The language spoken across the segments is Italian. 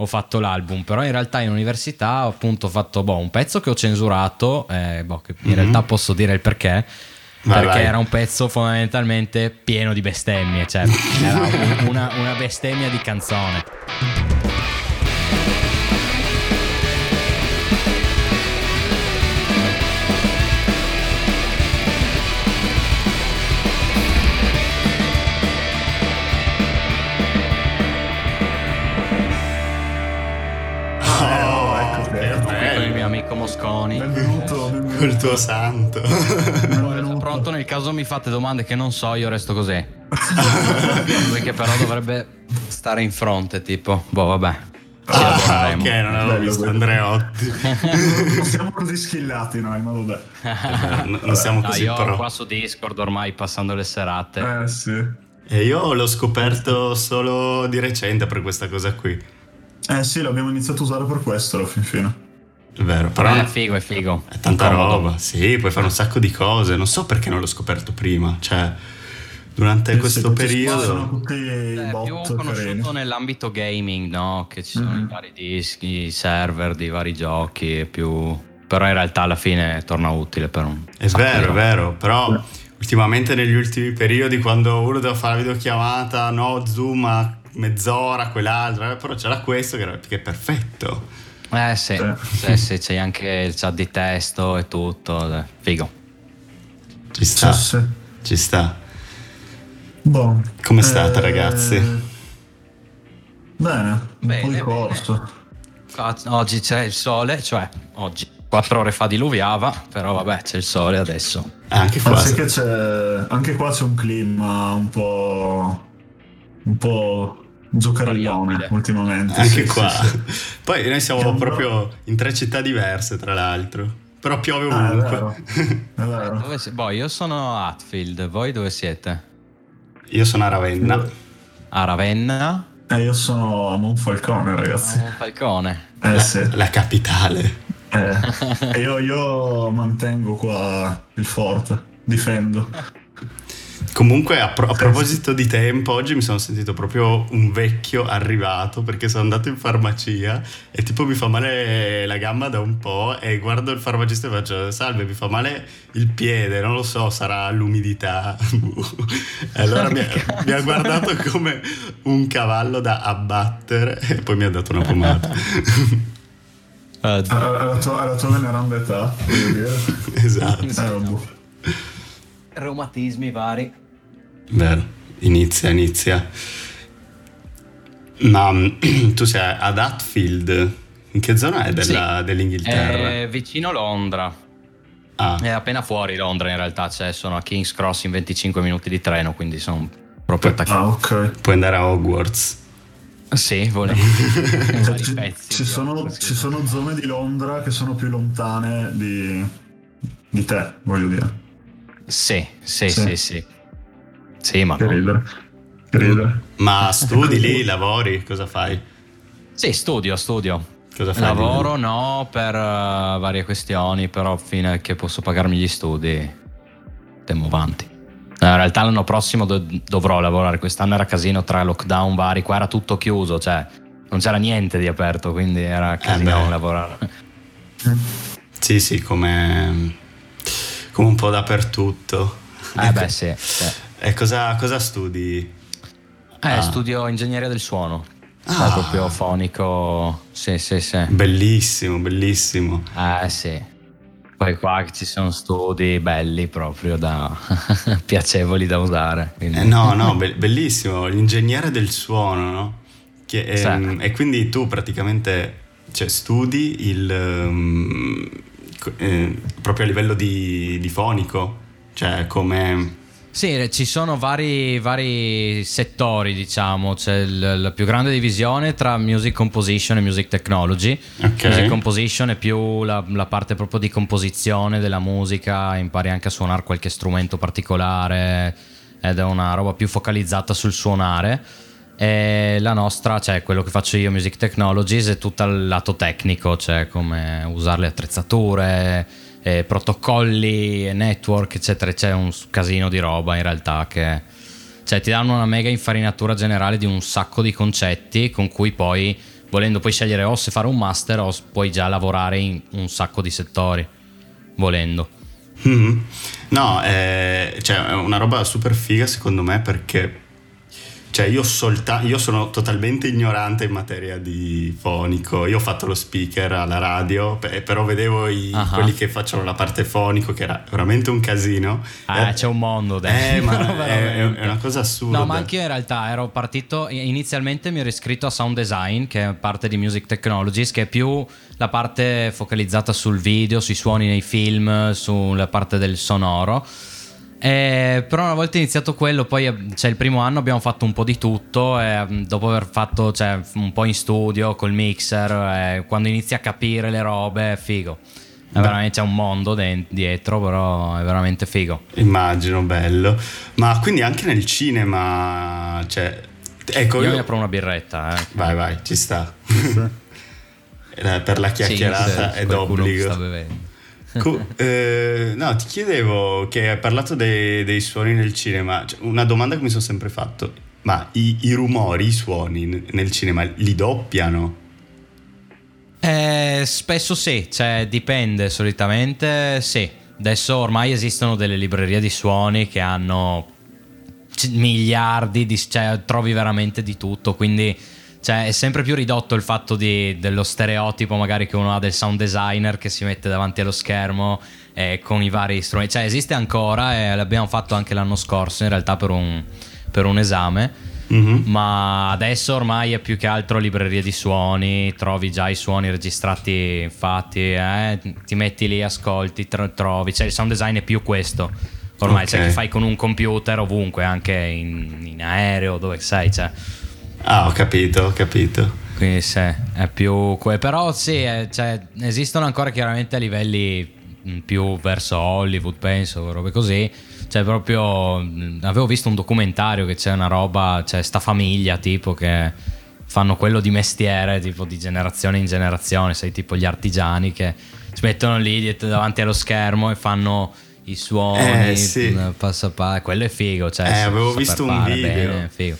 ho fatto l'album, però in realtà in università ho appunto fatto boh, un pezzo che ho censurato, eh, boh, che in mm-hmm. realtà posso dire il perché. Perché vai. era un pezzo fondamentalmente pieno di bestemmie, cioè era una, una bestemmia di canzone. Col tuo santo. Pronto nel caso mi fate domande che non so, io resto così. Perché però dovrebbe stare in fronte, tipo, boh, vabbè. Ah, ok, non avevo visto Andreotti. non siamo così skillati noi, ma vabbè. Eh, non siamo così no, io però. qua su Discord ormai passando le serate. Eh sì. E io l'ho scoperto solo di recente per questa cosa qui. Eh sì, l'abbiamo iniziato a usare per questo alla fin fine. È vero, però è figo, è figo. È tanta roba, sì, puoi fare un sacco di cose. Non so perché non l'ho scoperto prima, cioè durante sì, questo periodo sono tutti è più conosciuto carini. nell'ambito gaming, no? Che ci sono mm-hmm. i vari dischi, i server di vari giochi, più però in realtà alla fine torna utile per un È vero, è vero, però eh. ultimamente negli ultimi periodi quando uno deve fare la videochiamata, no, Zoom a mezz'ora, quell'altra, però c'era questo che, che è perfetto. Eh sì, eh. sì, sì, c'è anche il chat di testo e tutto, eh, figo. Ci sta, sì, ci sta. Boh. Come state eh... ragazzi? Bene, un Bene, po' di corso. Oggi c'è il sole, cioè oggi quattro ore fa diluviava, però vabbè c'è il sole adesso. Anche qua, c'è, anche qua c'è un clima un po'... un po' Giocarellone ultimamente. Anche sì, qua. Sì, sì. Poi noi siamo proprio in tre città diverse, tra l'altro. Però piove ovunque. Ah, è vero. È vero. boh, io sono a Hatfield, voi dove siete? Io sono a Ravenna. A Ravenna? Eh, io sono a Monfalcone, ragazzi. A Monfalcone. Eh, la, sì. la capitale. Eh, io, io mantengo qua il forte, difendo. Comunque, a, pro- a, proposito di tempo, oggi mi sono sentito proprio un vecchio arrivato perché sono andato in farmacia e tipo mi fa male la gamba da un po' e guardo il farmacista e faccio salve, mi fa male il piede, non lo so, sarà l'umidità. e allora mi ha, mi ha guardato come un cavallo da abbattere e poi mi ha dato una pomata. Uh, alla, tua, veneranda età, esatto. Eh, boh. Reumatismi vari. Vero, inizia, inizia. Ma tu sei ad Hatfield, in che zona è della, sì, dell'Inghilterra? È vicino Londra. Ah. È appena fuori Londra in realtà, cioè sono a King's Cross in 25 minuti di treno, quindi sono proprio attaccato. Ah, ok. Puoi andare a Hogwarts. Sì, volevo. ci, ci, sono, ci, sono, zone di Londra che sono più lontane di, di te, voglio dire. Sì, sì, sì, sì. sì. Sì, ma... Che ridere. Ma studi lì, lavori, cosa fai? Sì, studio, studio. Cosa fai? Lavoro no per uh, varie questioni, però fino che posso pagarmi gli studi temo avanti. In realtà l'anno prossimo do- dovrò lavorare, quest'anno era casino tra lockdown vari, qua era tutto chiuso, cioè non c'era niente di aperto, quindi era eh casino eh lavorare. Sì, sì, come, come un po' dappertutto. Eh beh, sì. sì. E cosa, cosa studi? Eh, ah. studio ingegneria del suono. Ah. proprio fonico. Sì, sì, sì. Bellissimo, bellissimo. Eh, sì. Poi qua ci sono studi belli proprio da piacevoli da usare. Eh, no, no, be- bellissimo. L'ingegnere del suono, no? Che, sì. ehm, e quindi tu praticamente cioè, studi il, um, eh, proprio a livello di, di fonico, cioè come sì, ci sono vari, vari settori, diciamo. C'è l- la più grande divisione tra music composition e music technology. Okay. Music composition è più la, la, parte proprio di composizione della musica, impari anche a suonare qualche strumento particolare ed è una roba più focalizzata sul suonare. E la nostra, cioè quello che faccio io, Music Technologies, è tutto il lato tecnico, cioè come usare le attrezzature eh, protocolli, network, eccetera. C'è un casino di roba in realtà che cioè, ti danno una mega infarinatura generale di un sacco di concetti con cui poi volendo puoi scegliere o se fare un master o puoi già lavorare in un sacco di settori, volendo. Mm-hmm. No, eh, cioè, è una roba super figa secondo me perché cioè io, solta- io sono totalmente ignorante in materia di fonico. Io ho fatto lo speaker alla radio, però vedevo i, uh-huh. quelli che facevano la parte fonico, che era veramente un casino. Ah, eh, c'è un mondo dentro. Eh, ma è, è, una cosa assurda. No, ma anche io in realtà ero partito. Inizialmente mi ero iscritto a Sound Design, che è parte di Music Technologies, che è più la parte focalizzata sul video, sui suoni nei film, sulla parte del sonoro. Eh, però una volta iniziato quello, poi cioè, il primo anno abbiamo fatto un po' di tutto, e, mm, dopo aver fatto cioè, un po' in studio col mixer, eh, quando inizi a capire le robe è figo. È veramente c'è un mondo dietro, però è veramente figo. Immagino, bello. Ma quindi anche nel cinema, cioè, ecco, io, io mi apro una birretta. Eh. Vai, vai, ci sta. per la chiacchierata sì, è d'obbligo. Sta bevendo. Co- eh, no, ti chiedevo che hai parlato dei, dei suoni nel cinema. Cioè, una domanda che mi sono sempre fatto: ma i, i rumori, i suoni nel cinema li doppiano? Eh, spesso sì, cioè dipende, solitamente sì. Adesso ormai esistono delle librerie di suoni che hanno miliardi di... cioè trovi veramente di tutto, quindi cioè, è sempre più ridotto il fatto di, dello stereotipo magari che uno ha del sound designer che si mette davanti allo schermo eh, con i vari strumenti. Cioè, esiste ancora e l'abbiamo fatto anche l'anno scorso in realtà per un, per un esame. Mm-hmm. Ma adesso ormai è più che altro librerie di suoni, trovi già i suoni registrati infatti, eh, ti metti lì, ascolti, tro- trovi, cioè il sound design è più questo. Ormai, okay. cioè che fai con un computer ovunque, anche in, in aereo, dove sei, cioè Ah, ho capito, ho capito. Quindi sì, è più... Que- però sì, è, cioè, esistono ancora chiaramente a livelli mm, più verso Hollywood, penso, robe così. Cioè, proprio... Mm, avevo visto un documentario che c'è una roba, c'è sta famiglia tipo che fanno quello di mestiere, tipo di generazione in generazione, sai, tipo gli artigiani che si mettono lì davanti allo schermo e fanno i suoni, eh, sì. passa pa, quello è figo, cioè, eh, avevo visto un video. Bene, figo.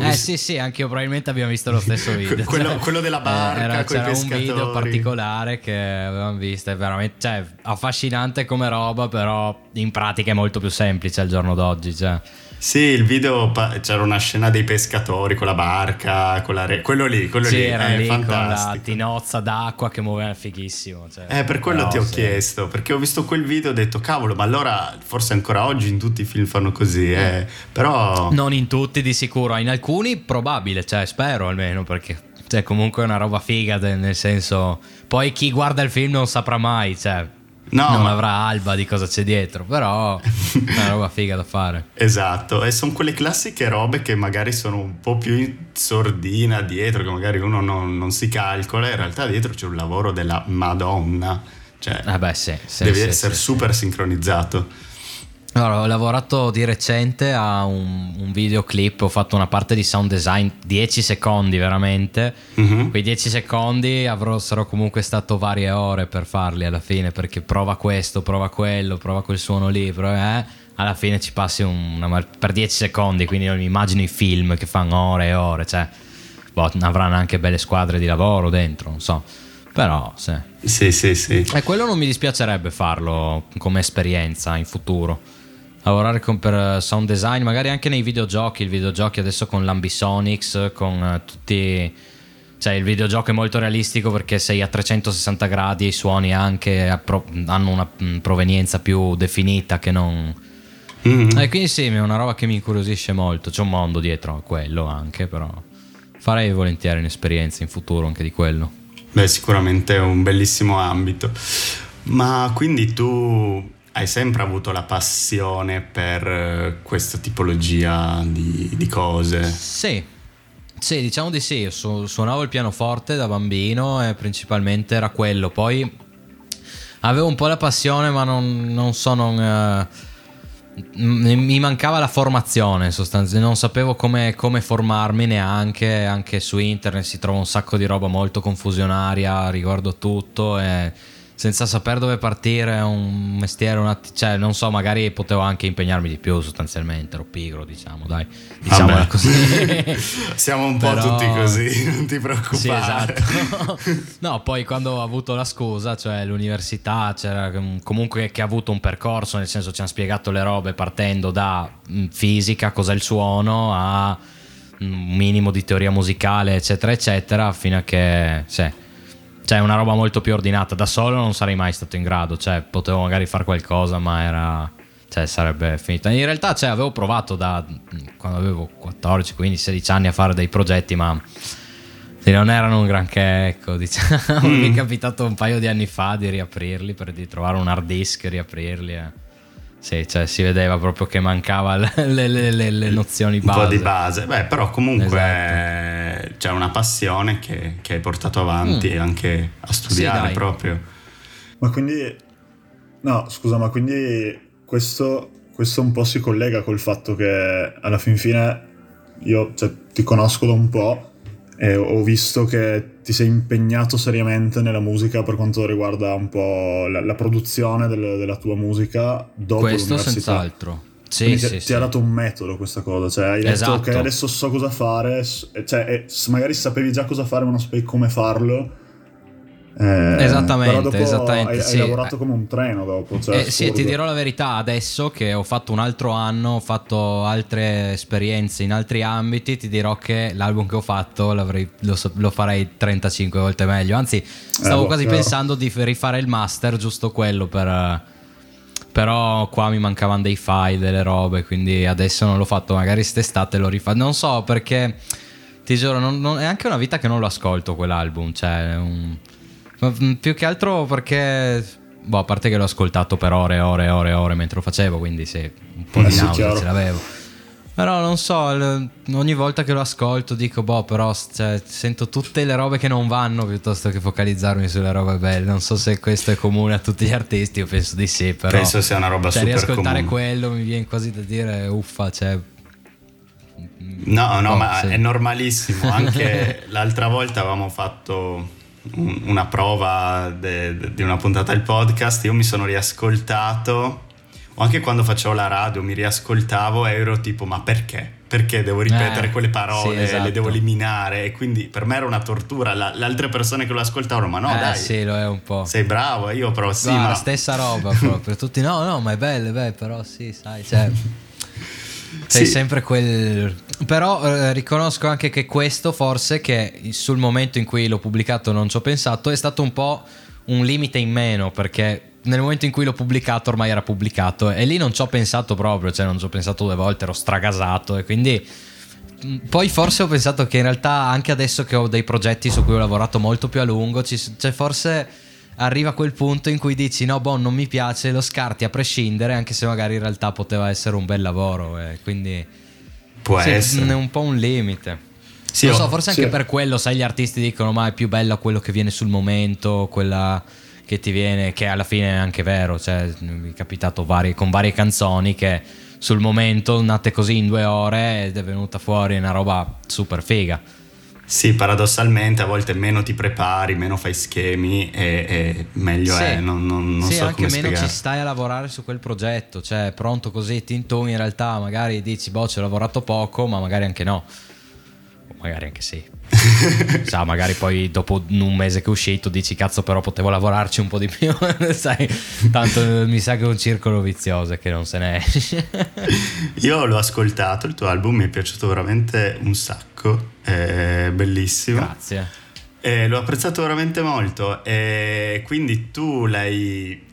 Eh sì, sì, anche io probabilmente abbiamo visto lo stesso video. quello, cioè, quello, della barca, eh, era, c'era un video particolare che avevamo visto, è veramente cioè, affascinante come roba, però in pratica è molto più semplice al giorno d'oggi. Cioè. Sì, il video c'era una scena dei pescatori con la barca, con la re... quello lì, quello sì, lì era è lì fantastico. con la tinozza d'acqua che muoveva fighissimo. Cioè, eh, per quello però, ti ho sì. chiesto, perché ho visto quel video e ho detto cavolo, ma allora forse ancora oggi in tutti i film fanno così, eh. però... Non in tutti di sicuro, in alcuni probabile, cioè spero almeno perché cioè, comunque è una roba figa, nel senso... Poi chi guarda il film non saprà mai, cioè No, non ma... avrà alba di cosa c'è dietro, però è una roba figa da fare. Esatto, e sono quelle classiche robe che magari sono un po' più in sordina dietro, che magari uno non, non si calcola, in realtà dietro c'è un lavoro della Madonna, cioè eh beh, sì, sì, devi sì, essere super sincronizzato. Allora, ho lavorato di recente a un, un, videoclip, ho fatto una parte di sound design, 10 secondi veramente. Mm-hmm. Quei 10 secondi avrò, sarò comunque stato varie ore per farli alla fine, perché prova questo, prova quello, prova quel suono lì, prova, eh, alla fine ci passi una, per 10 secondi, quindi mi immagino i film che fanno ore e ore, cioè boh, avranno anche belle squadre di lavoro dentro, non so. Però sì. Sì, sì, sì. E quello non mi dispiacerebbe farlo come esperienza in futuro lavorare con, per eh, sound design, magari anche nei videogiochi. Il videogiochi adesso con l'Ambisonics, con uh, tutti. Cioè, il videogioco è molto realistico perché sei a 360 gradi e i suoni anche pro- hanno una mh, provenienza più definita che non. Mm-hmm. E quindi sì, è una roba che mi incuriosisce molto. C'è un mondo dietro a quello anche, però farei volentieri un'esperienza in futuro anche di quello. Beh, sicuramente è un bellissimo ambito. Ma quindi tu hai sempre avuto la passione per eh, questa tipologia di, di cose? Sì, sì, diciamo di sì. Su- suonavo il pianoforte da bambino e principalmente era quello. Poi avevo un po' la passione, ma non, non so, non, eh, mi mancava la formazione sostanzialmente. Non sapevo come, come, formarmi neanche. Anche su internet si trova un sacco di roba molto confusionaria riguardo tutto. E senza sapere dove partire, un mestiere, un att- cioè non so, magari potevo anche impegnarmi di più sostanzialmente, ero pigro, diciamo, dai, diciamola così. Siamo un po' Però- tutti così, non ti preoccupare. Sì, esatto. no, poi quando ho avuto la scusa, cioè l'università, c'era comunque che ha avuto un percorso, nel senso ci hanno spiegato le robe partendo da mm, fisica, cos'è il suono, a mm, un minimo di teoria musicale, eccetera, eccetera, fino a che... Sì. Cioè, una roba molto più ordinata. Da solo non sarei mai stato in grado. Cioè, potevo magari fare qualcosa, ma era. Cioè, sarebbe finita. In realtà, cioè, avevo provato da quando avevo 14, 15, 16 anni a fare dei progetti, ma non erano un granché. Ecco, diciamo. Mi è capitato un paio di anni fa di riaprirli per di trovare un hard disk e riaprirli. eh. Sì, cioè, si vedeva proprio che mancava le, le- le- le- nozioni un base. po' di base. Beh, però comunque Esatto. c'è una passione che, che hai portato avanti Mm. anche a studiare dai. proprio. Ma quindi... No, scusa, ma quindi questo, questo un po' si collega col fatto che alla fin fine io cioè, ti conosco da un po' e ho visto che ti sei impegnato seriamente nella musica per quanto riguarda un po' la, la produzione del- della tua musica dopo Questo senz'altro. Sì, sì, ti, sì. ha dato un metodo questa cosa, cioè hai detto Esatto. ok adesso so cosa fare, cioè e s- magari sapevi già cosa fare ma non sapevi come farlo. Eh, Esattamente, però esattamente, Hai, hai sì. lavorato come un treno dopo. Cioè, Eh, sì, ti dirò la verità, adesso che ho fatto un altro anno, ho fatto altre esperienze in altri ambiti, ti dirò che l'album che ho fatto lo, lo farei 35 volte meglio. Anzi, stavo boh, quasi chiaro. pensando di rifare il master, giusto quello per... eh, Però qua mi mancavano dei file, delle robe, quindi adesso non l'ho fatto, magari st'estate lo rifaccio. Non so perché, ti giuro, non- non- è anche una vita che non lo ascolto quell'album, cioè... è un- più che altro perché, boh, a parte che l'ho ascoltato per ore e ore e ore ore mentre lo facevo, quindi sì, un po' Eh di nausea ce l'avevo. Però non so, l- ogni volta che lo ascolto dico, boh, però cioè, sento tutte le robe che non vanno piuttosto che focalizzarmi sulle robe belle. Non so se questo è comune a tutti gli artisti, io penso di sì, però... Penso sia una roba cioè, super riascoltare comune. quello mi viene quasi da dire, uffa, cioè... No, no, Oh, ma sì. è normalissimo. Anche l'altra volta avevamo fatto una prova di una puntata del podcast. Io mi sono riascoltato, o anche quando facevo la radio, mi riascoltavo e ero tipo, ma perché? Perché devo ripetere Eh, quelle parole, sì, esatto. le devo eliminare? E quindi per me era una tortura. La- le altre persone che lo ascoltavano, ma no, eh, dai, sì, lo è un po'. sei bravo. Io però sì, Guarda, ma stessa roba proprio. Tutti no, no, ma è bello, è bello, però sì, sai, cioè, sei Sì. sempre quel però eh, riconosco anche che questo forse che sul momento in cui l'ho pubblicato non ci ho pensato è stato un po' un limite in meno perché nel momento in cui l'ho pubblicato ormai era pubblicato e lì non ci ho pensato proprio, cioè non ci ho pensato due volte, ero stragasato e quindi poi forse ho pensato che in realtà anche adesso che ho dei progetti su cui ho lavorato molto più a lungo, ci, cioè forse arriva quel punto in cui dici no, boh, non mi piace, lo scarti a prescindere, anche se magari in realtà poteva essere un bel lavoro. E quindi può sì, essere. è un po' un limite. Sì, non so, forse anche sì. per quello, sai, gli artisti dicono ma è più bella quello che viene sul momento, quella che ti viene, che alla fine è anche vero, cioè mi è capitato varie- con varie canzoni che sul momento nate così in due ore ed è venuta fuori una roba super figa. Sì, paradossalmente a volte meno ti prepari, meno fai schemi e, e meglio Sì. è. Non, non- non sì, so anche come meno spiegare. ci stai a lavorare su quel progetto, cioè pronto così, tu in realtà magari dici, boh, ci ho lavorato poco, ma magari anche no. Magari anche sì. Sa, magari poi dopo un mese che è uscito dici, cazzo, però potevo lavorarci un po' di più. Sai, tanto mi sa che è un circolo vizioso che non se ne esce. Io l'ho ascoltato, il tuo album mi è piaciuto veramente un sacco, è bellissimo. Grazie. E l'ho apprezzato veramente molto e quindi tu l'hai,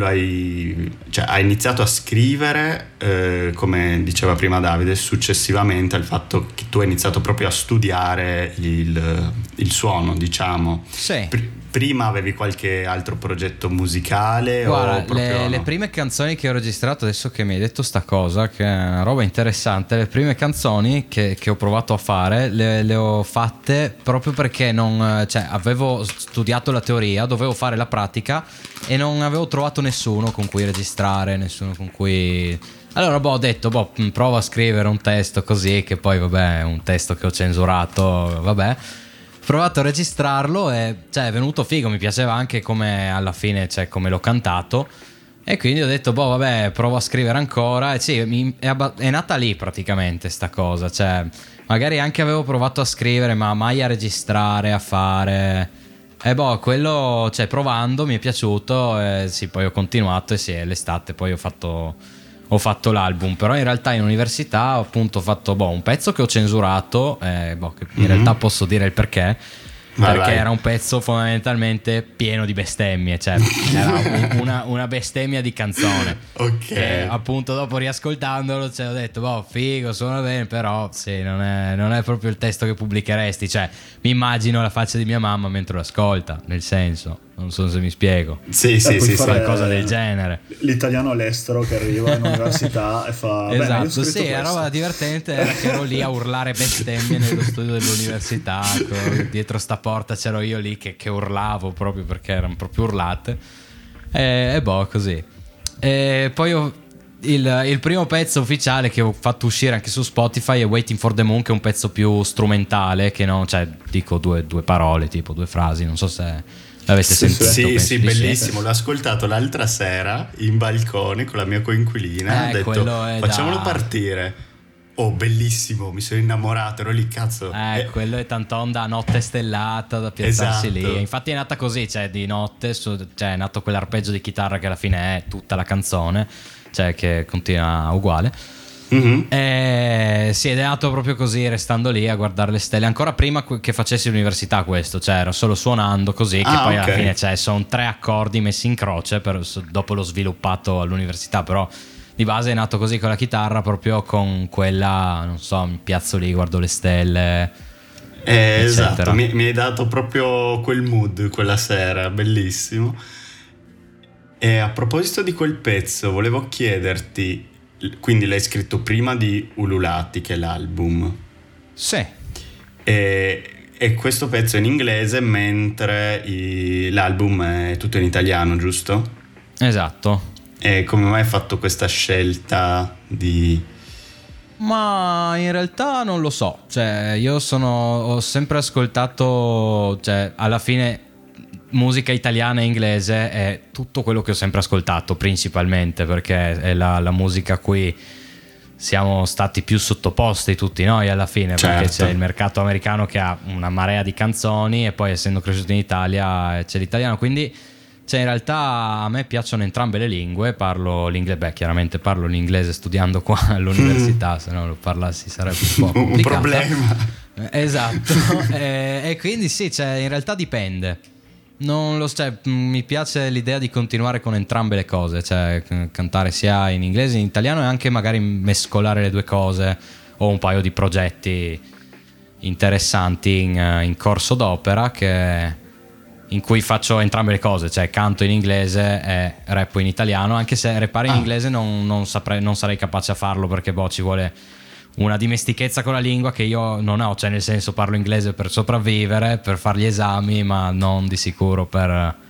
hai, cioè, hai iniziato a scrivere, eh, come diceva prima Davide, successivamente al fatto che tu hai iniziato proprio a studiare il, il suono, diciamo. Sì. Pr- prima avevi qualche altro progetto musicale? Guarda, le, no? le prime canzoni che ho registrato, adesso che mi hai detto sta cosa, che è una roba interessante, le prime canzoni che, che ho provato a fare le, le ho fatte proprio perché non, cioè, avevo studiato la teoria, dovevo fare la pratica e non avevo trovato nessuno con cui registrare, nessuno con cui... Allora, boh, ho detto, boh, provo a scrivere un testo così, che poi, vabbè, è un testo che ho censurato, vabbè. Provato a registrarlo e cioè, è venuto figo, mi piaceva anche come alla fine, cioè, come l'ho cantato. E quindi ho detto, boh, vabbè, provo a scrivere ancora. E sì, è, è, nata lì praticamente sta cosa. Cioè, magari anche avevo provato a scrivere, ma mai a registrare, a fare. E boh, quello, cioè, provando mi è piaciuto. E sì, poi ho continuato e sì, l'estate poi ho fatto ho fatto l'album, però in realtà in università ho appunto fatto boh, un pezzo che ho censurato, eh, boh, in mm-hmm. realtà posso dire il perché, Vai, perché vai. era un pezzo fondamentalmente pieno di bestemmie, cioè era una, una, bestemmia di canzone. ok. E appunto dopo riascoltandolo cioè, ho detto, boh, figo, suona bene, però sì, non è, non è, proprio il testo che pubblicheresti, cioè mi immagino la faccia di mia mamma mentre lo ascolta, nel senso. Non so se mi spiego. Sì, sì, sì, sì. Qualcosa del genere. L'italiano all'estero che arriva in università e fa... Esatto, sì, la roba divertente era che ero lì a urlare bestemmie nello studio dell'università. dietro sta porta c'ero io lì che, che urlavo proprio perché erano proprio urlate. E, e boh, così. E poi ho, il, il, primo pezzo ufficiale che ho fatto uscire anche su Spotify è Waiting for the Moon, che è un pezzo più strumentale, che non, cioè, dico due, due parole, tipo due frasi, non so se L'avete sì, sentito? Sì, sì, bellissimo. L'ho ascoltato l'altra sera in balcone con la mia coinquilina. Eh, ho detto, facciamolo da... partire. Oh, bellissimo, mi sono innamorato, ero lì, cazzo. Eh, eh. quello è tanto onda notte stellata da piazzarsi esatto. lì. Infatti è nata così, cioè di notte, su, cioè è nato quell'arpeggio di chitarra che alla fine è tutta la canzone, cioè che continua uguale. Mm-hmm. E si è nato proprio così, restando lì a guardare le stelle. Ancora prima che facessi l'università, questo, cioè ero solo suonando così. Ah, che poi okay. alla fine cioè, sono tre accordi messi in croce. Per, dopo l'ho sviluppato all'università, però di base è nato così con la chitarra, proprio con quella, non so, mi piazzo lì, guardo le stelle. Eh, esatto, mi, mi hai dato proprio quel mood quella sera, bellissimo. E a proposito di quel pezzo, volevo chiederti quindi l'hai scritto prima di Ululati, che è l'album. Sì. E, e questo pezzo è in inglese, mentre i, l'album è tutto in italiano, giusto? Esatto. E come mai hai fatto questa scelta di... Ma in realtà non lo so, cioè io sono, ho sempre ascoltato, cioè alla fine musica italiana e inglese è tutto quello che ho sempre ascoltato principalmente perché è la, la musica a cui siamo stati più sottoposti tutti noi alla fine certo. perché c'è il mercato americano che ha una marea di canzoni e poi essendo cresciuto in Italia c'è l'italiano. Quindi cioè in realtà a me piacciono entrambe le lingue parlo l'inglese beh chiaramente parlo l'inglese studiando qua all'università mm. se no lo parlassi sarebbe un po' complicato. un problema esatto. E, e quindi sì cioè in realtà dipende non lo so, cioè, mi piace l'idea di continuare con entrambe le cose, cioè cantare sia in inglese che in italiano e anche magari mescolare le due cose o un paio di progetti interessanti in, in corso d'opera che, in cui faccio entrambe le cose, cioè canto in inglese e rappo in italiano, anche se rappare in ah. inglese non, non, saprei, non sarei capace a farlo perché boh, ci vuole una dimestichezza con la lingua che io non ho, cioè nel senso parlo inglese per sopravvivere, per fare gli esami, ma non di sicuro per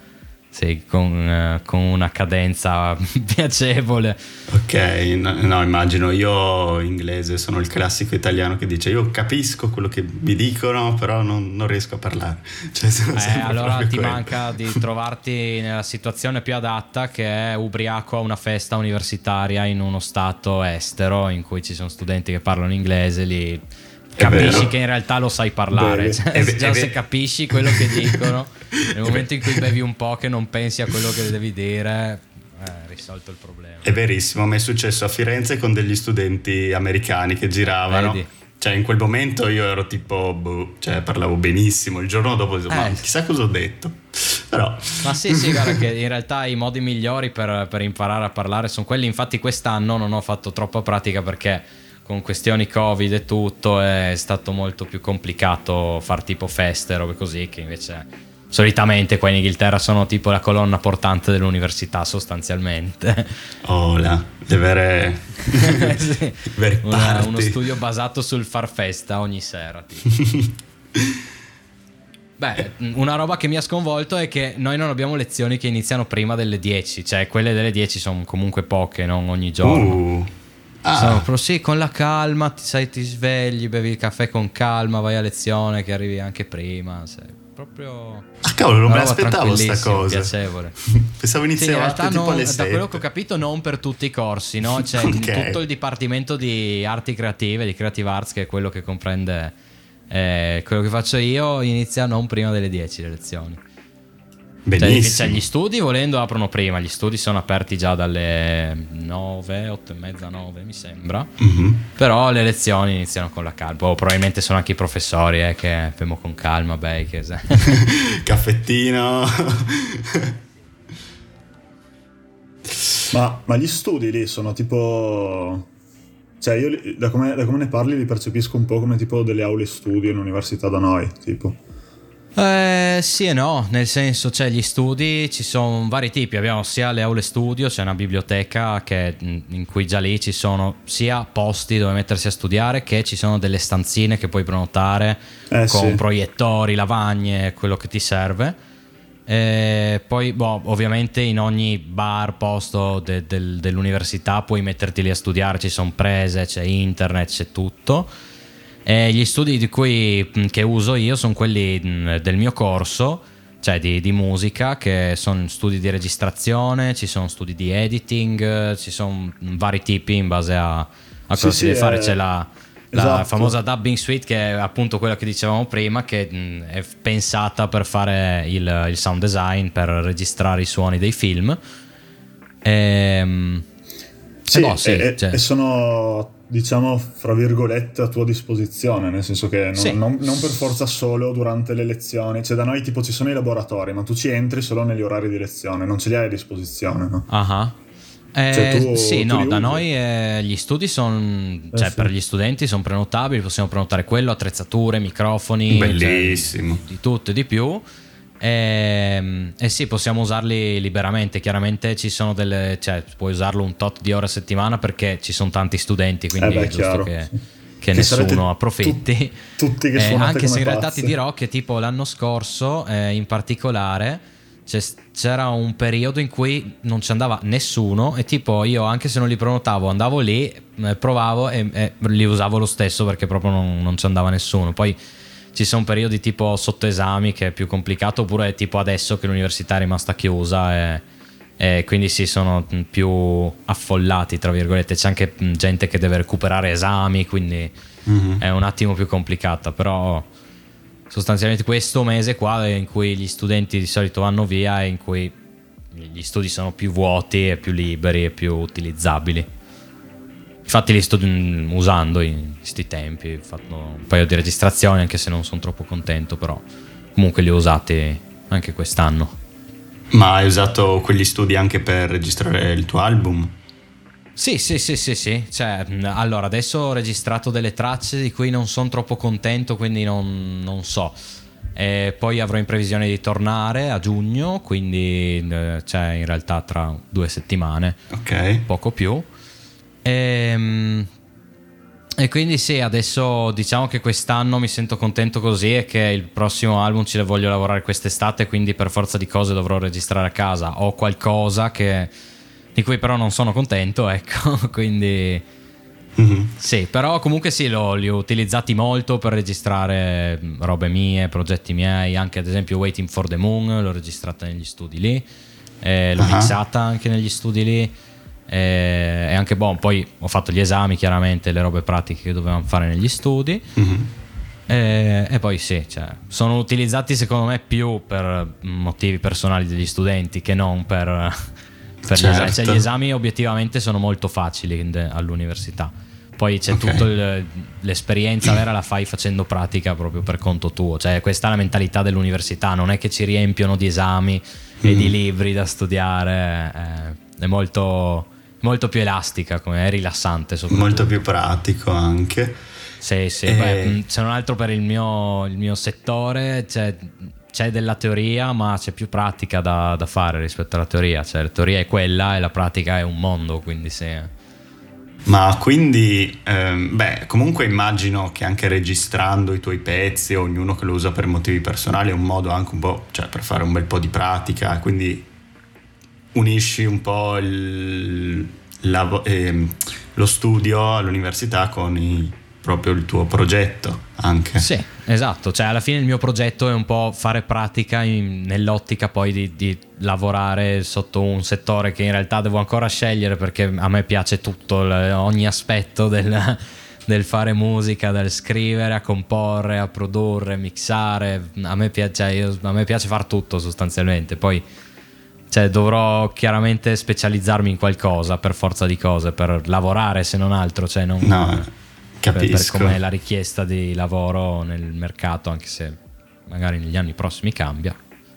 sì, con, eh, con, una cadenza piacevole. Ok, no, no, immagino io inglese sono il classico italiano che dice io capisco quello che mi dicono, però non, non riesco a parlare. Cioè, eh, allora ti quello. manca di trovarti nella situazione più adatta che è ubriaco a una festa universitaria in uno stato estero in cui ci sono studenti che parlano inglese lì capisci che in realtà lo sai parlare. Cioè, già se capisci quello che dicono, nel momento in cui bevi un po' che non pensi a quello che devi dire, eh, risolto il problema. È verissimo, mi è successo a Firenze con degli studenti americani che giravano. Vedi? Cioè, in quel momento io ero tipo, boh, cioè, parlavo benissimo. Il giorno dopo, eh. ma chissà cosa ho detto. Però. Ma sì, sì, guarda che in realtà i modi migliori per, per imparare a parlare sono quelli. Infatti, quest'anno non ho fatto troppa pratica perché con questioni covid e tutto è stato molto più complicato far tipo feste, robe così, che invece solitamente qua in Inghilterra sono tipo la colonna portante dell'università sostanzialmente. Oh, là, le vere... sì. vere Una, uno studio basato sul far festa ogni sera. Beh, una roba che mi ha sconvolto è che noi non abbiamo lezioni che iniziano prima delle 10, cioè quelle delle 10 sono comunque poche, non ogni giorno. Uh. Ah. Sono sì, con la calma, ti, sai, ti svegli, bevi il caffè con calma, vai a lezione che arrivi anche prima. Sei proprio. Ah, cavolo, non me l'aspettavo sta cosa. Piacevole. Pensavo iniziasse sì, tipo alle 7. Da quello che ho capito, non per tutti i corsi, no? C'è okay. tutto il dipartimento di arti creative, di Creative Arts, che è quello che comprende eh, quello che faccio io, inizia non prima delle 10 le lezioni. Benissimo. Cioè, cioè, gli studi volendo aprono prima, gli studi sono aperti già dalle 9, 8 e mezza, 9 mi sembra. Mm-hmm. Però le lezioni iniziano con la calma. O probabilmente sono anche i professori eh, che femo con calma, beh, che Caffettino. ma, ma gli studi lì sono tipo... Cioè io da come, da come ne parli li percepisco un po' come tipo delle aule studio in università da noi, tipo. Eh, sì e no, nel senso, cioè, gli studi ci sono vari tipi. Abbiamo sia le aule studio, c'è una biblioteca che, in cui già lì ci sono sia posti dove mettersi a studiare che ci sono delle stanzine che puoi prenotare eh, con sì. proiettori, lavagne, quello che ti serve. E poi, boh, ovviamente, in ogni bar, posto de- de- dell'università puoi metterti lì a studiare. Ci sono prese, c'è internet, c'è tutto. E gli studi di cui, che uso io sono quelli del mio corso, cioè di, di, musica, che sono studi di registrazione, ci sono studi di editing, ci sono vari tipi in base a, a cosa sì, si deve fare. C'è la, la esatto. famosa dubbing suite che è appunto quella che dicevamo prima che è pensata per fare il, il sound design per registrare i suoni dei film e, ehm, sì, e, boh, sì, e, cioè. e sono diciamo, fra virgolette, a tua disposizione, nel senso che non, sì. non, non, per forza solo durante le lezioni, cioè da noi tipo ci sono i laboratori, ma tu ci entri solo negli orari di lezione, non ce li hai a disposizione, no? Uh-huh. Eh, cioè, tu, sì, tu no, da noi eh, gli studi sono, eh, cioè sì. per gli studenti sono prenotabili, possiamo prenotare quello, attrezzature, microfoni, cioè, bellissimo, cioè, di tutto e di più. E, ehm, e, sì, possiamo usarli liberamente. Chiaramente ci sono delle. cioè, puoi usarlo un tot di ore a settimana perché ci sono tanti studenti, quindi eh beh, è giusto che, che, che nessuno approfitti. Tu, tutti che eh, Anche se in realtà ti dirò che, tipo, l'anno scorso, eh, in particolare. C'era un periodo in cui non ci andava nessuno e tipo io anche se non li prenotavo andavo lì, eh, provavo e, e li usavo lo stesso perché proprio non, non ci andava nessuno. Poi ci sono periodi tipo sotto esami che è più complicato oppure tipo adesso che l'università è rimasta chiusa e, e quindi si sono più affollati tra virgolette c'è anche gente che deve recuperare esami quindi mm-hmm. è un attimo più complicata però sostanzialmente questo mese qua in cui gli studenti di solito vanno via e in cui gli studi sono più vuoti e più liberi e più utilizzabili Infatti li sto usando in questi tempi, ho fatto un paio di registrazioni anche se non sono troppo contento, però comunque li ho usati anche quest'anno. Ma hai usato quegli studi anche per registrare il tuo album? Sì, sì, sì, sì, sì. Cioè, allora, adesso ho registrato delle tracce di cui non sono troppo contento, quindi non, non so. E poi avrò in previsione di tornare a giugno, quindi eh, cioè in realtà tra due settimane, ok, poco più. E, ehm, e quindi sì, adesso diciamo che quest'anno mi sento contento così e che il prossimo album ci voglio lavorare quest'estate, quindi per forza di cose dovrò registrare a casa. Ho qualcosa che, di cui però non sono contento, ecco, quindi... Mm-hmm. Sì, però comunque sì, l'ho, li ho utilizzati molto per registrare robe mie, progetti miei, anche ad esempio Waiting for the Moon, l'ho registrata negli studi lì, l'ho uh-huh. mixata anche negli studi lì. E, e anche buono. Poi ho fatto gli esami, chiaramente, le robe pratiche che dovevamo fare negli studi. Mm-hmm. E, e, poi sì, cioè, sono utilizzati secondo me più per motivi personali degli studenti che non per, per certo. gli esami. Cioè, gli esami obiettivamente sono molto facili all'università. Poi c'è okay. tutta l'esperienza vera la fai facendo pratica proprio per conto tuo. Cioè, questa è la mentalità dell'università, non è che ci riempiono di esami mm. e di mm. libri da studiare. Eh, è molto molto più elastica, come è rilassante. Molto più pratico anche. Sì, sì, e... Beh, mm, se non altro per il mio, il mio settore c'è, c'è, della teoria, ma c'è più pratica da, da, fare rispetto alla teoria. Cioè, la teoria è quella e la pratica è un mondo, quindi sì. Ma quindi, ehm, beh, comunque immagino che anche registrando i tuoi pezzi, ognuno che lo usa per motivi personali, è un modo anche un po', cioè per fare un bel po' di pratica, quindi unisci un po' il, la, eh, lo studio all'università con i, proprio il tuo progetto anche. Sì, esatto, cioè alla fine il mio progetto è un po' fare pratica in, nell'ottica poi di, di, lavorare sotto un settore che in realtà devo ancora scegliere perché a me piace tutto, ogni aspetto del, del fare musica, del scrivere, a comporre, a produrre, mixare, a me piace, io, a me piace far tutto sostanzialmente, poi cioè, dovrò chiaramente specializzarmi in qualcosa per forza di cose, per lavorare se non altro, cioè non... No Capisco. per, per è la richiesta di lavoro nel mercato, anche se magari negli anni prossimi cambia.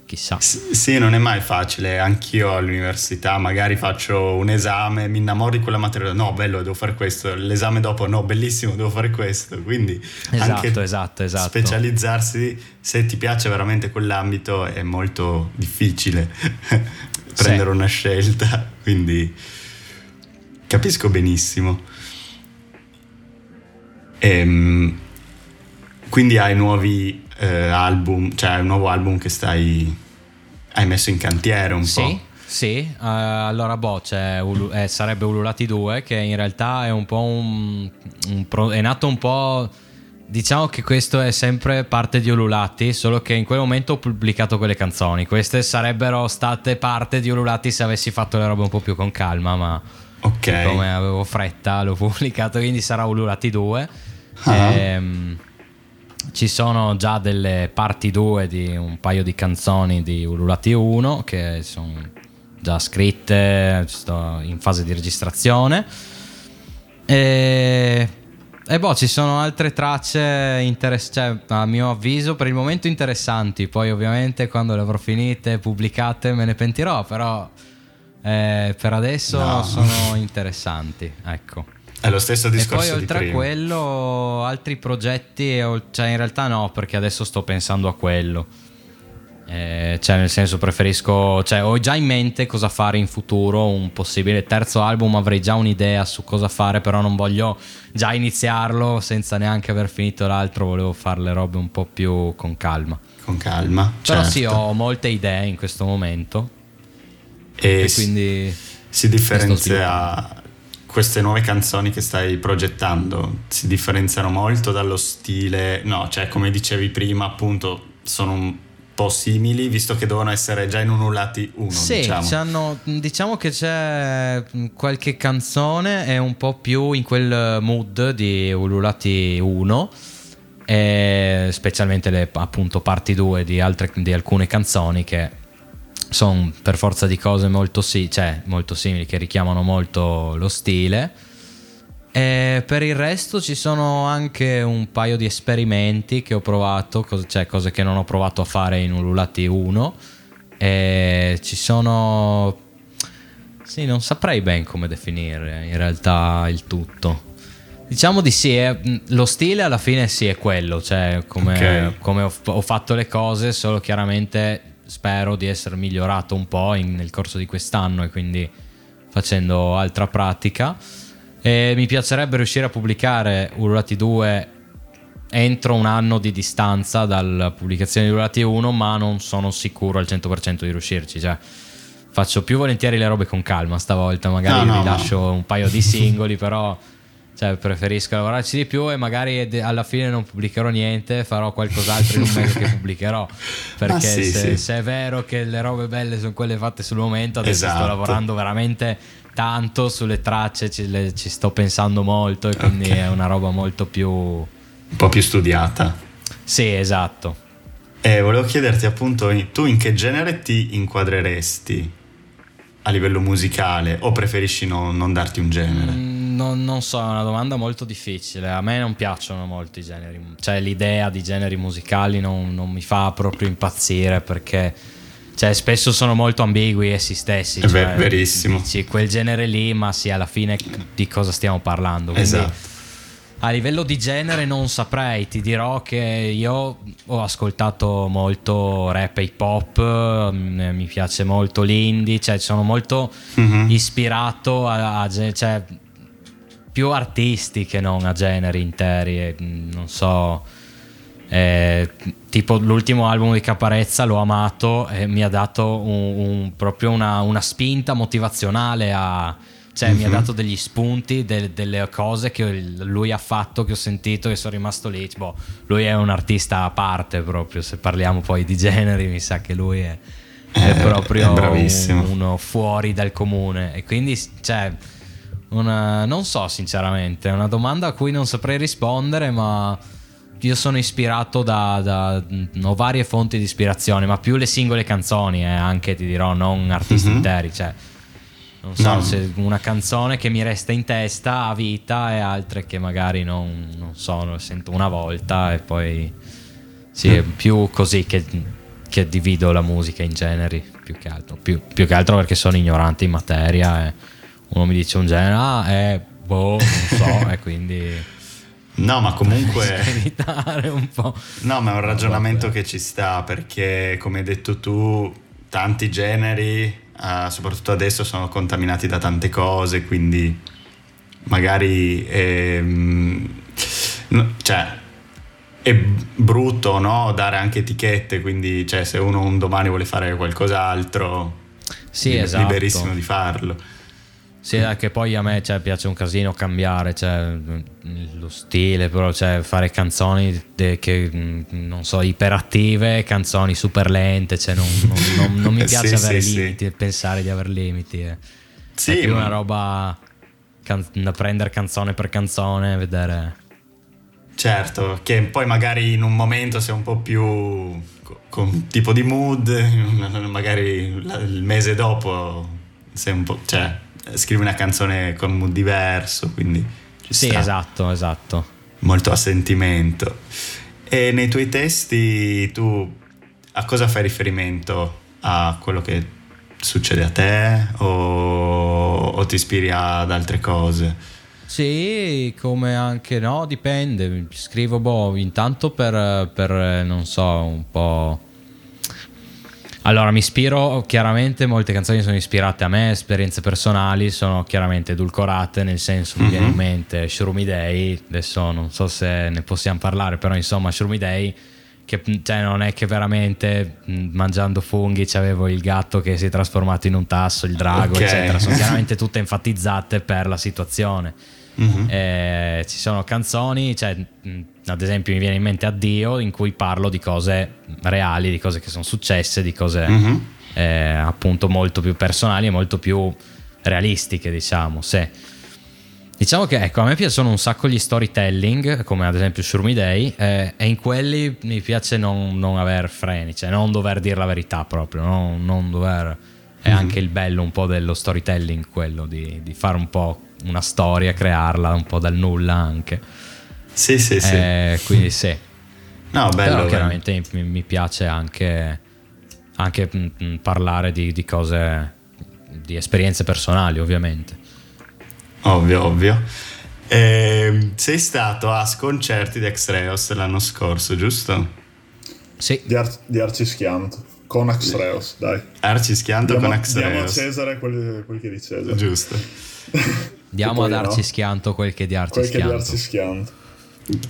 Chissà. S- sì, non è mai facile. Anch'io all'università magari faccio un esame, mi innamoro di quella materia. No, bello, devo fare questo. L'esame dopo, no, bellissimo, devo fare questo. Quindi esatto, esatto, esatto. specializzarsi, se ti piace veramente quell'ambito, è molto difficile prendere sì. una scelta. Quindi capisco benissimo. Ehm, quindi hai nuovi eh, album, cioè un nuovo album che stai hai messo in cantiere un sì, po'. Sì, uh, allora boh, Ulu, eh, sarebbe Ululati 2 che in realtà è un po' un, un pro, è nato un po' Diciamo che questo è sempre parte di Ululati, solo che in quel momento ho pubblicato quelle canzoni. Queste sarebbero state parte di Ululati se avessi fatto le robe un po' più con calma, ma Ok. Come avevo fretta, l'ho pubblicato, quindi sarà Ululati 2. Uh-huh. Ehm, ci sono già delle parti 2 di un paio di canzoni di Ululati 1 che sono già scritte, sto in fase di registrazione. E, e boh, ci sono altre tracce interess- cioè, a mio avviso per il momento interessanti. Poi, ovviamente, quando le avrò finite pubblicate, me ne pentirò. Però eh, per adesso no. sono interessanti. Ecco. È lo stesso discorso. E poi oltre a quello, altri progetti, cioè in realtà no, perché adesso sto pensando a quello. Eh, cioè, nel senso, preferisco. Cioè, ho già in mente cosa fare in futuro. Un possibile terzo album, avrei già un'idea su cosa fare, però non voglio già iniziarlo senza neanche aver finito l'altro. Volevo fare le robe un po' più con calma. Con calma. Però certo. sì, ho molte idee in questo momento. E, e quindi si differenzia queste nuove canzoni che stai progettando si differenziano molto dallo stile no cioè come dicevi prima appunto sono un po' simili visto che devono essere già in un Ulati 1 sì diciamo. diciamo che c'è qualche canzone è un po' più in quel mood di Ululati 1 specialmente le appunto parti 2 di, altre, di alcune canzoni che sono per forza di cose molto, sì, cioè, molto simili, che richiamano molto lo stile. E per il resto ci sono anche un paio di esperimenti che ho provato, cioè cose che non ho provato a fare in Ululati 1. E ci sono... Sì, non saprei ben come definire in realtà il tutto. Diciamo di sì, è, lo stile alla fine sì è quello, cioè come, okay. come ho, ho, fatto le cose, solo chiaramente spero di essere migliorato un po' in, nel corso di quest'anno e quindi facendo altra pratica. E mi piacerebbe riuscire a pubblicare Urulati 2 entro un anno di distanza dalla pubblicazione di Urulati 1, ma non sono sicuro al 100% di riuscirci. Cioè, faccio più volentieri le robe con calma stavolta, magari no, no, rilascio no. un paio di singoli, però cioè, preferisco lavorarci di più e magari alla fine non pubblicherò niente, farò qualcos'altro in un mese che pubblicherò. Perché sì, se, sì. se, è vero che le robe belle sono quelle fatte sul momento, adesso esatto. sto lavorando veramente tanto sulle tracce, ci, le, ci sto pensando molto e quindi okay. è una roba molto più... Un po' più studiata. Sì, esatto. E volevo chiederti appunto, tu in che genere ti inquadreresti a livello musicale o preferisci non, non darti un genere? Mm non, non, so, è una domanda molto difficile. A me non piacciono molto i generi, cioè l'idea di generi musicali non, non mi fa proprio impazzire perché cioè, spesso sono molto ambigui essi stessi. È cioè, verissimo. Dici quel genere lì, ma sì, alla fine di cosa stiamo parlando. Quindi, esatto. A livello di genere non saprei, ti dirò che io ho ascoltato molto rap e hip hop, mm, mi piace molto l'indie, cioè sono molto mm-hmm. ispirato a, a cioè, più artisti che non a generi interi. E, mm, non so. Eh, tipo l'ultimo album di Caparezza l'ho amato e mi ha dato un, un, proprio una, una, spinta motivazionale a, cioè mi ha dato degli spunti, del- delle cose che lui ha fatto, che ho sentito, che sono rimasto lì. Boh, lui è un artista a parte proprio, se parliamo poi di generi, mi sa che lui è, è Eh, proprio è un- uno fuori dal comune. E quindi, cioè, una- non so sinceramente, è una domanda a cui non saprei rispondere, ma io sono ispirato da, da- ho varie fonti di ispirazione, ma più le singole canzoni, eh, anche ti dirò, non artisti Mhm. interi, cioè non so No. se una canzone che mi resta in testa a vita e altre che magari non, non so, lo sento una volta e poi sì, è più così che, che divido la musica in generi, più che altro, più, più che altro perché sono ignorante in materia e uno mi dice un genere, ah, è boh, non so, e quindi No, ma comunque... evitare un po'. No, ma è un ragionamento vabbè. che ci sta perché, come hai detto tu, tanti generi, eh, soprattutto adesso, sono contaminati da tante cose, quindi magari ehm, no, cioè, è brutto no? dare anche etichette, quindi cioè, se uno un domani vuole fare qualcos'altro, Sì, liber- esatto. liberissimo di farlo. Sì, che poi a me cioè, piace un casino cambiare cioè, lo stile, però cioè, fare canzoni de- che mm, non so, iperattive, canzoni super lente, cioè, non, non- non- non mi Sì, piace avere sì, sì. limiti e pensare di avere limiti. eh. Sì, è più ma- una roba can- da prendere canzone per canzone, vedere. Certo, che poi magari in un momento sei un po' più co- con tipo di mood, magari il mese dopo sei un po', cioè, scrivi una canzone con un mood diverso, quindi ci Sì, sta esatto, esatto. molto a sentimento. E nei tuoi testi tu a cosa fai riferimento? A quello che succede a te o, o ti ispiri ad altre cose? Sì, come anche no, dipende. Scrivo boh, intanto per, per, eh, non so, un po'. Allora, mi ispiro chiaramente, molte canzoni sono ispirate a me, esperienze personali sono chiaramente edulcorate, nel senso mi viene in mente Shroomy Day, adesso non so se ne possiamo parlare, però insomma Shroomy Day, che cioè, non è che veramente mh, mangiando funghi c'avevo il gatto che si è trasformato in un tasso, il drago, Ok. eccetera, sono chiaramente tutte enfatizzate per la situazione. Mhm. Eh, ci sono canzoni, cioè, mh, ad esempio mi viene in mente Addio, in cui parlo di cose reali, di cose che sono successe, di cose Mhm. eh, appunto molto più personali e molto più realistiche, diciamo. Se. Diciamo che ecco, a me piacciono un sacco gli storytelling, come ad esempio Shurmy Day, eh, e in quelli mi piace non, non aver freni, cioè non dover dire la verità proprio, non, non dover... È anche il bello un po' dello storytelling, quello di, di fare un po' una storia, crearla un po' dal nulla anche. Sì, sì, sì. Eh, quindi sì. no, bello. Però bello. chiaramente mi, mi piace anche, anche mm, mm, parlare di, di cose, di esperienze personali ovviamente. Ovvio, ovvio. Ehm, sei stato a sconcerti di X-Reos l'anno scorso, giusto? Sì, Di, Ar- di Arcischianto. Con Axreos, dai. Arci Schianto Diamo, con diamo a. Cesare quel, quel che è di Cesare. Giusto. diamo poi ad no. Schianto quel che di Arci Quel che di Schianto.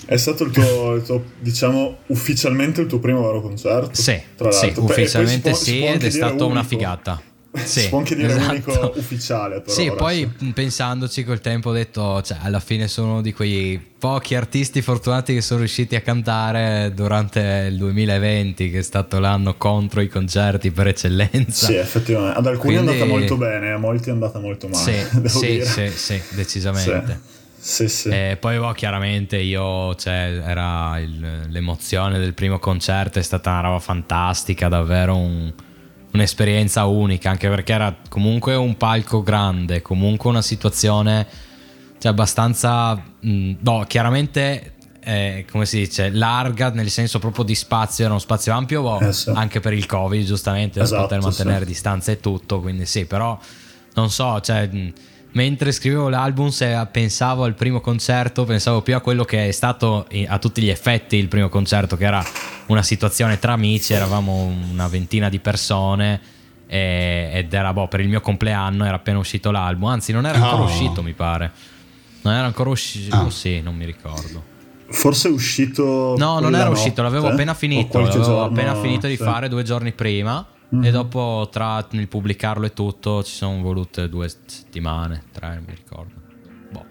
È stato il tuo, il tuo, diciamo, ufficialmente il tuo primo vero concerto? Sì, tra sì. Beh, ufficialmente si sì ed è stata una figata. Sì, si può anche dire esatto. unico ufficiale, però. Sì, ora poi sì. pensandoci col tempo ho detto, cioè, alla fine sono uno di quei pochi artisti fortunati che sono riusciti a cantare durante il 2020, che è stato l'anno contro i concerti per eccellenza. Sì, effettivamente. Ad alcuni è Quindi- andata molto bene, a molti è andata molto male. Sì, sì, sì, sì, decisamente. Sì, sì. E poi oh, chiaramente io, cioè, era il- l'emozione del primo concerto, è stata una roba fantastica, davvero un- un'esperienza unica, anche perché era comunque un palco grande, comunque una situazione cioè, abbastanza... mh, no, chiaramente... eh, come si dice, larga nel senso proprio di spazio, era uno spazio ampio boh, Eh, sì. anche per il Covid, giustamente, per Esatto, poter mantenere sì. distanza e tutto, quindi sì, però non so, cioè, mh, mentre scrivevo l'album, se pensavo al primo concerto, pensavo più a quello che è stato a tutti gli effetti il primo concerto, che era una situazione tra amici, eravamo una ventina di persone. e- ed era boh, per il mio compleanno era appena uscito l'album, anzi non era ancora Oh. uscito mi pare. Non era ancora uscito, Ah. sì, non mi ricordo. Forse è uscito. No, non era uscito, notte, l'avevo appena o finito. L'avevo giorno- appena finito di sì. fare due giorni prima. Mm. E dopo tra il pubblicarlo e tutto ci sono volute due settimane, tre, non mi ricordo. Boh.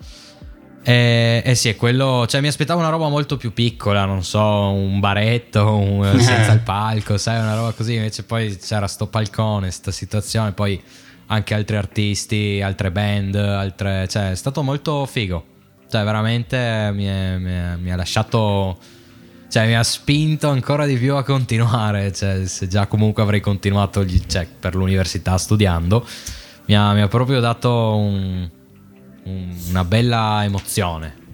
E, e sì, quello. Cioè, mi aspettavo una roba molto più piccola, non so, un baretto un, senza il palco, sai, una roba così. Invece poi c'era sto palcone, sta situazione, poi anche altri artisti, altre band, altre. Cioè, è stato molto figo. Cioè, veramente mi, è, mi, è, mi ha lasciato. Cioè, mi ha spinto ancora di più a continuare. Cioè, se già comunque avrei continuato gli, cioè, per l'università studiando, mi ha, mi ha proprio dato un una bella emozione.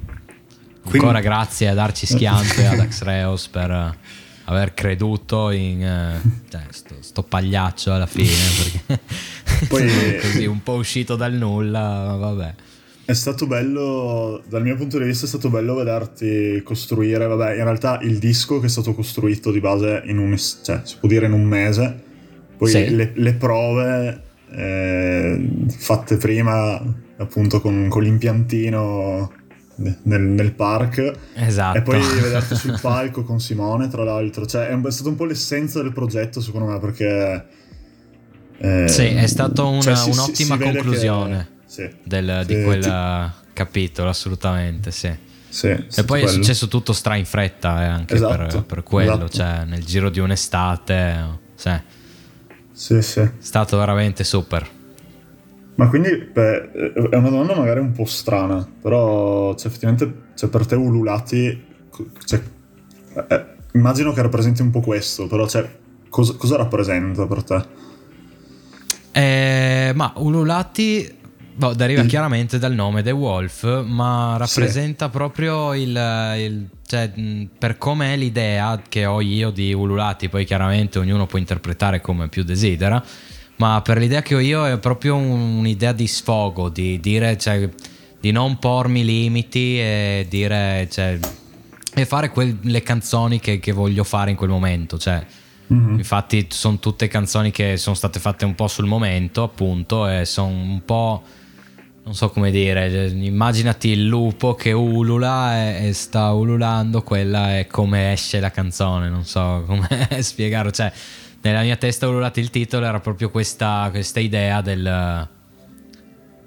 Quindi... Ancora grazie ad Arci Schiante e ad Axreos per aver creduto in eh, cioè, sto, sto, pagliaccio alla fine perché Poi, così un po' uscito dal nulla vabbè è stato bello dal mio punto di vista è stato bello vederti costruire vabbè in realtà il disco che è stato costruito di base in un cioè si può dire in un mese poi sì. le, le, prove eh, fatte prima appunto con, con l'impiantino nel, nel, park esatto. e poi vederti sul palco con Simone tra l'altro cioè è, è stata un po' l'essenza del progetto secondo me perché eh, sì è stata una, cioè, un'ottima si, si conclusione sì, del, sì, di quel ti... capitolo assolutamente sì sì, e poi quello. è successo tutto stra in fretta eh, anche esatto, per, per, quello, esatto. cioè nel giro di un'estate. Sì. Sì, sì. È stato veramente super. Ma quindi beh, è una domanda magari un po' strana, però cioè, effettivamente cioè, per te Ululati, cioè, eh, immagino che rappresenti un po' questo, però cioè, cosa, cosa rappresenta per te? Eh, ma Ululati boh, deriva il... chiaramente dal nome The Wolf, ma rappresenta sì. proprio il, il cioè, per come è l'idea che ho io di Ululati, poi chiaramente ognuno può interpretare come più desidera ma per l'idea che ho io è proprio un'idea di sfogo, di dire, cioè, di non pormi limiti e dire, cioè, e fare quelle canzoni che, che, voglio fare in quel momento, cioè, mm-hmm. infatti sono tutte canzoni che sono state fatte un po' sul momento, appunto, e sono un po' non so come dire, immaginati il lupo che ulula e, sta ululando, quella è come esce la canzone, non so come spiegarlo, cioè nella mia testa ululato il titolo era proprio questa, questa idea del,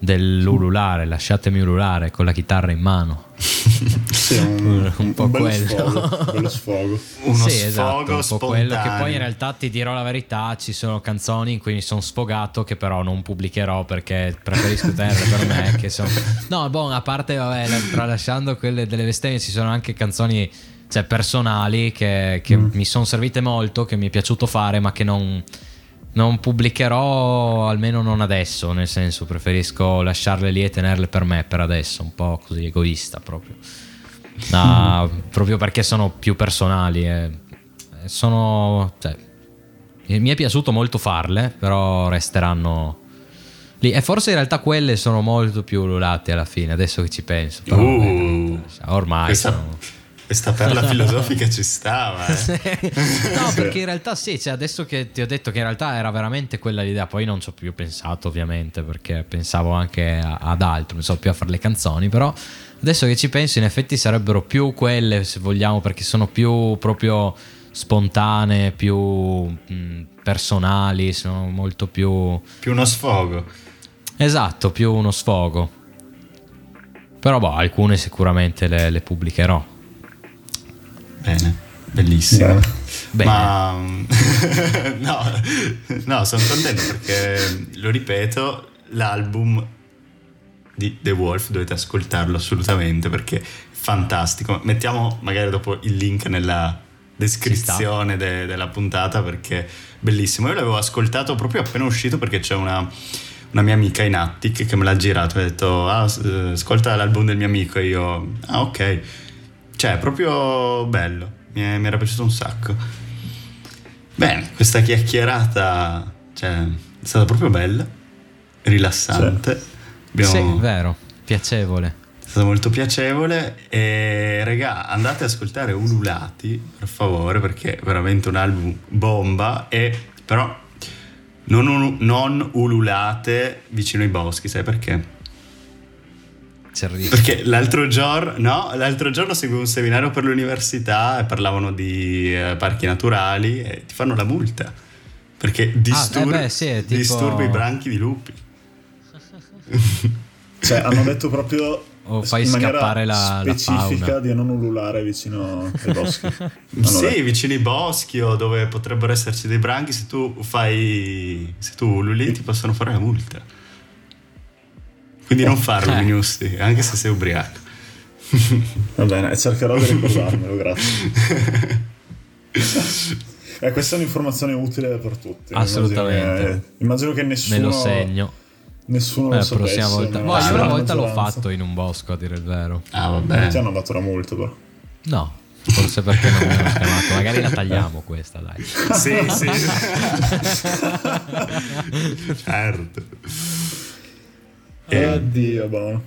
dell'ululare, lasciatemi ululare con la chitarra in mano. sì, un, un po' un quello. Sfogo, bello sfogo. Uno sì, sfogo esatto, un po' quello che poi in realtà ti dirò la verità, ci sono canzoni in cui mi sono sfogato che però non pubblicherò perché preferisco tenerle per me che sono No, boh, a parte vabbè, tralasciando quelle delle bestemmie ci sono anche canzoni cioè personali che, che mm. mi sono servite molto, che mi è piaciuto fare, ma che non, non pubblicherò almeno non adesso, nel senso preferisco lasciarle lì e tenerle per me per adesso, un po' così egoista proprio. No, proprio perché sono più personali e sono cioè, mi è piaciuto molto farle, però resteranno lì e forse in realtà quelle sono molto più ululate alla fine, adesso che ci penso. Però, uh, ormai questa, sono questa perla filosofica ci stava. Eh? no, perché in realtà sì, cioè adesso che ti ho detto che in realtà era veramente quella l'idea, poi non ci ho più pensato ovviamente perché pensavo anche a, ad altro, non so più a fare le canzoni, però adesso che ci penso in effetti sarebbero più quelle se vogliamo perché sono più proprio spontanee, più mh, personali, sono molto più... Più uno sfogo. Esatto, più uno sfogo. Però boh, alcune sicuramente le, le pubblicherò. Bene, bellissimo. Bene. Ma no, no, sono contento perché lo ripeto, l'album di The Wolf dovete ascoltarlo assolutamente perché è fantastico. Mettiamo magari dopo il link nella descrizione de- della puntata perché è bellissimo. Io l'avevo ascoltato proprio appena uscito perché c'è una, una mia amica in Attic che me l'ha girato e ha detto ah, ascolta l'album del mio amico e io ah ok cioè, è proprio bello. Mi, è, mi era piaciuto un sacco. Bene, questa chiacchierata cioè, è stata proprio bella, rilassante. Sì, Abbiamo... sì vero, piacevole. È stato molto piacevole e regà andate ad ascoltare Ululati per favore perché è veramente un album bomba e però non, non ululate vicino ai boschi sai perché? Perché l'altro giorno, no, l'altro giorno seguivo un seminario per l'università e parlavano di eh, parchi naturali e ti fanno la multa Perché distur- Ah, eh beh, sì, tipo- disturbi i branchi di lupi. Cioè, hanno detto proprio O fai scappare la- la specifica fauna. di non ululare vicino ai boschi. Allora, Sì, vicino ai boschi o dove potrebbero esserci dei branchi, se tu fai. se tu ululi ti possono fare una multa. Quindi non farlo, Eh. Minusti, anche se sei ubriaco. Va bene, cercherò di ricordarmelo, grazie. Eh, questa è un'informazione utile per tutti. Assolutamente. Immagino che, immagino che nessuno, Me lo segno. nessuno Eh, lo la sapesse. prossima volta. ma Boh, io la una volta l'ho fatto in un bosco, a dire il vero. Ah, Non vabbè. ti hanno dato una multa, però. No, forse perché non mi hanno chiamato. Magari la tagliamo questa, dai. Sì, sì. certo. Andy, äh, aber.